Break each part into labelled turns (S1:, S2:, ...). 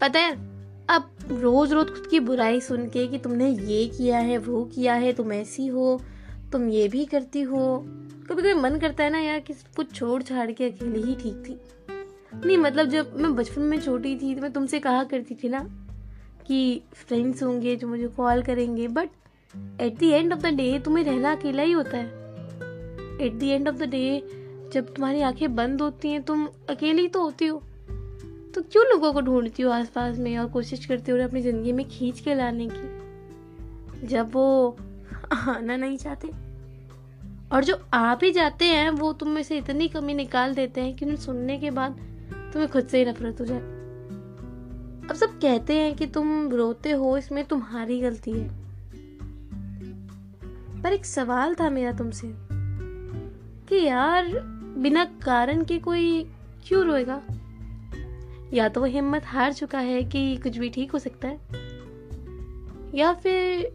S1: पता है, अब रोज रोज खुद की बुराई सुन के कि तुमने ये किया है, वो किया है, तुम ऐसी हो, तुम ये भी करती हो। कभी कभी मन करता है ना यार कि कुछ छोड़ छाड़ के अकेले ही ठीक थी। नहीं मतलब जब मैं बचपन में छोटी थी तो मैं तुमसे कहा करती थी ना कि फ्रेंड्स होंगे जो मुझे कॉल करेंगे but at the end of the day तुम्हें रहना अकेला ही होता है। At the end of the day जब तुम्हारी आँखें बंद होती हैं, तुम अकेली तो होती हो। तो क्यों लोगों को ढूंढती हो आसपास में और कोशिश करती हो अपनी ज़िंदगी में खींच के लाने की? जब वो आना नहीं चाहते। और जो आ भी जाते हैं, वो तुम में से इतनी कमी निकाल देते हैं कि उन्हें सुनने के बाद तुम्हें खुद से ही नफरत हो जाए। अब सब कहते हैं कि तुम रोते हो, इसमें तुम्हारी गलती है। पर एक सवाल था मेरा तुमसे कि यार, बिना कारण के कोई क्यों रोएगा? या तो वो हिम्मत हार चुका है कि कुछ भी ठीक हो सकता है, या फिर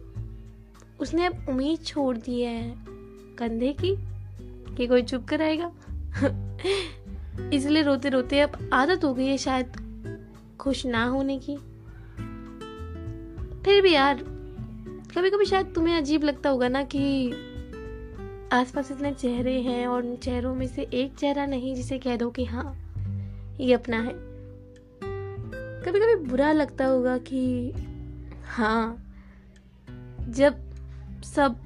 S1: उसने अब उम्मीद छोड़ दी है कंधे की कि कोई चुप कर आएगा। इसलिए रोते रोते अब आदत हो गई है शायद खुश ना होने की। फिर भी यार कभी कभी शायद तुम्हें अजीब लगता होगा ना कि आसपास इतने चेहरे हैं और उन चेहरों में से एक चेहरा नहीं जिसे कह दो कि हाँ ये अपना है। कभी कभी बुरा लगता होगा कि हाँ जब सब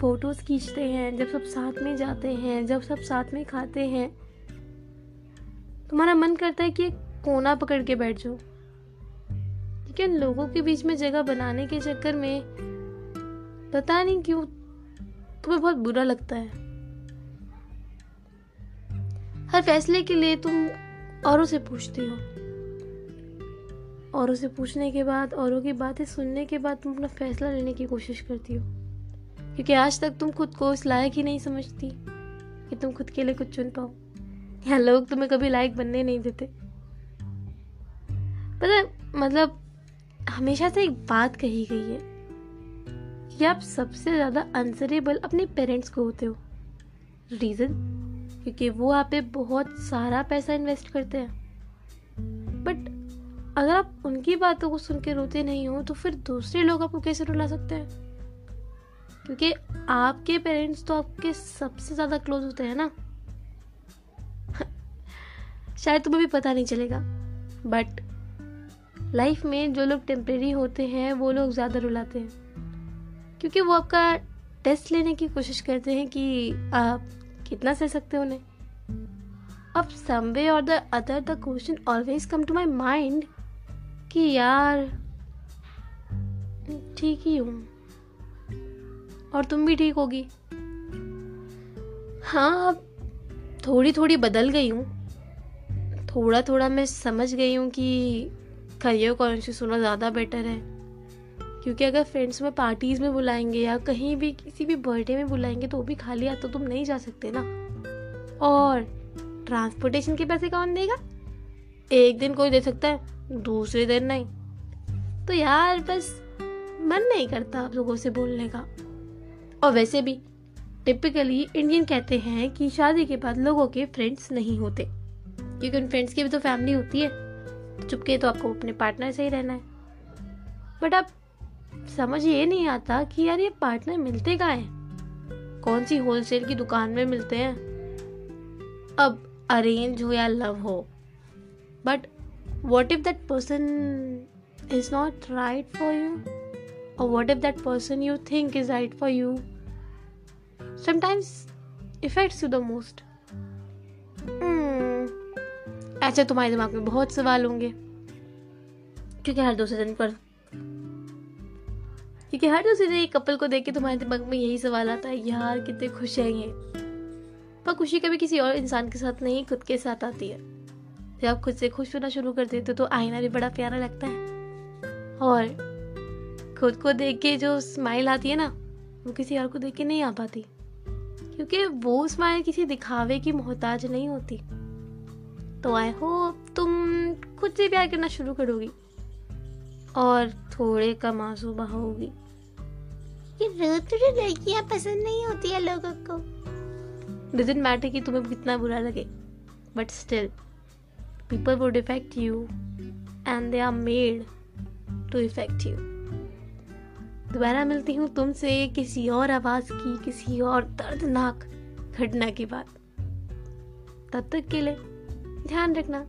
S1: फ़ोटोज़ खींचते हैं, जब सब साथ में जाते हैं, जब सब साथ में खाते हैं, तुम्हारा मन करता है कि एक कोना पकड़ के बैठ जाओ। लेकिन लोगों के बीच में जगह बनाने के चक्कर में पता नहीं क्यों तुम्हें बहुत बुरा लगता है। हर फैसले के लिए तुम औरों से पूछती हो। औरों से पूछने के बाद, औरों की बातें सुनने के बाद तुम अपना फैसला लेने की कोशिश करती हो। क्योंकि आज तक तुम खुद को इस लायक ही नहीं समझती कि तुम खुद के लिए कुछ चुन पाओ। या लोग तुम्हें कभी लायक बनने नहीं देते। पता मतलब हमेशा से एक बात कही गई है कि आप सबसे ज़्यादा आंसरेबल अपने पेरेंट्स को होते हो। रीज़न क्योंकि वो आप पे बहुत सारा पैसा इन्वेस्ट करते हैं। बट अगर आप उनकी बातों को सुन के रोते नहीं हो तो फिर दूसरे लोग आपको कैसे रुला सकते हैं? क्योंकि आपके पेरेंट्स तो आपके सबसे ज़्यादा क्लोज होते हैं ना? शायद तुम्हें भी पता नहीं चलेगा बट लाइफ में जो लोग टेम्प्रेरी होते हैं, वो लोग ज़्यादा रुलाते हैं। क्योंकि वो आपका टेस्ट लेने की कोशिश करते हैं कि आप कितना सह सकते हो उन्हें। अब some way or the other the question always come to my mind कि यार, ठीक ही हूँ। और तुम भी ठीक होगी। हाँ अब थोड़ी थोड़ी बदल गई हूँ। थोड़ा थोड़ा मैं समझ गई हूँ कि करियर कॉन्शियस होना ज़्यादा बेटर है। क्योंकि अगर फ्रेंड्स में पार्टीज़ में बुलाएँगे या कहीं भी किसी भी बर्थडे में बुलाएँगे तो वो भी खाली हाथ तो तुम नहीं जा सकते ना। और ट्रांसपोर्टेशन के पैसे कौन देगा? एक दिन कोई दे सकता है। दूसरे दिन नहीं। तो यार बस मन नहीं करता आप लोगों से बोलने का। और वैसे भी टिपिकली इंडियन कहते हैं कि शादी के बाद लोगों के फ्रेंड्स नहीं होते। क्योंकि उन फ्रेंड्स की भी तो फैमिली होती है। तो चुपके तो आपको अपने पार्टनर से ही रहना है। बट अब समझ ये नहीं आता कि यार ये पार्टनर मिलते कहाँ हैं? कौन सी होलसेल की दुकान में मिलते हैं? अब अरेंज हो या लव हो। But what if that person is not right for you or what if that person you think is right for you? Sometimes affects you the most. Hmm. ऐसे तुम्हारे दिमाग में बहुत सवाल होंगे। क्योंकि हर दूसरे दिन पर क्योंकि हर दूसरे दिन एक कपल को देख के तुम्हारे दिमाग में यही सवाल आता है, यार, कितने खुश हैं ये? पर खुशी कभी किसी और इंसान के साथ नहीं, खुद के साथ आती है। जब आप खुद से खुश होना शुरू कर देते तो आईना भी बड़ा प्यारा लगता है। और खुद को देख के जो स्माइल आती है ना वो किसी और को देख के नहीं आ पाती। क्योंकि वो स्माइल किसी दिखावे की मोहताज नहीं होती। तो आई होप तुम खुद से प्यार करना शुरू करोगी। और थोड़े कम आँसू बहाओगी
S2: ये लड़कियाँ पसंद नहीं होती है लोगों को।
S1: डजेंट मैटर कि तुम्हें कितना बुरा लगे but still people would affect you and they are made to affect you दोबारा मिलती हूँ तुमसे किसी और आवाज़ की, किसी और दर्दनाक घटना की बात तब तक के लिए ध्यान रखना।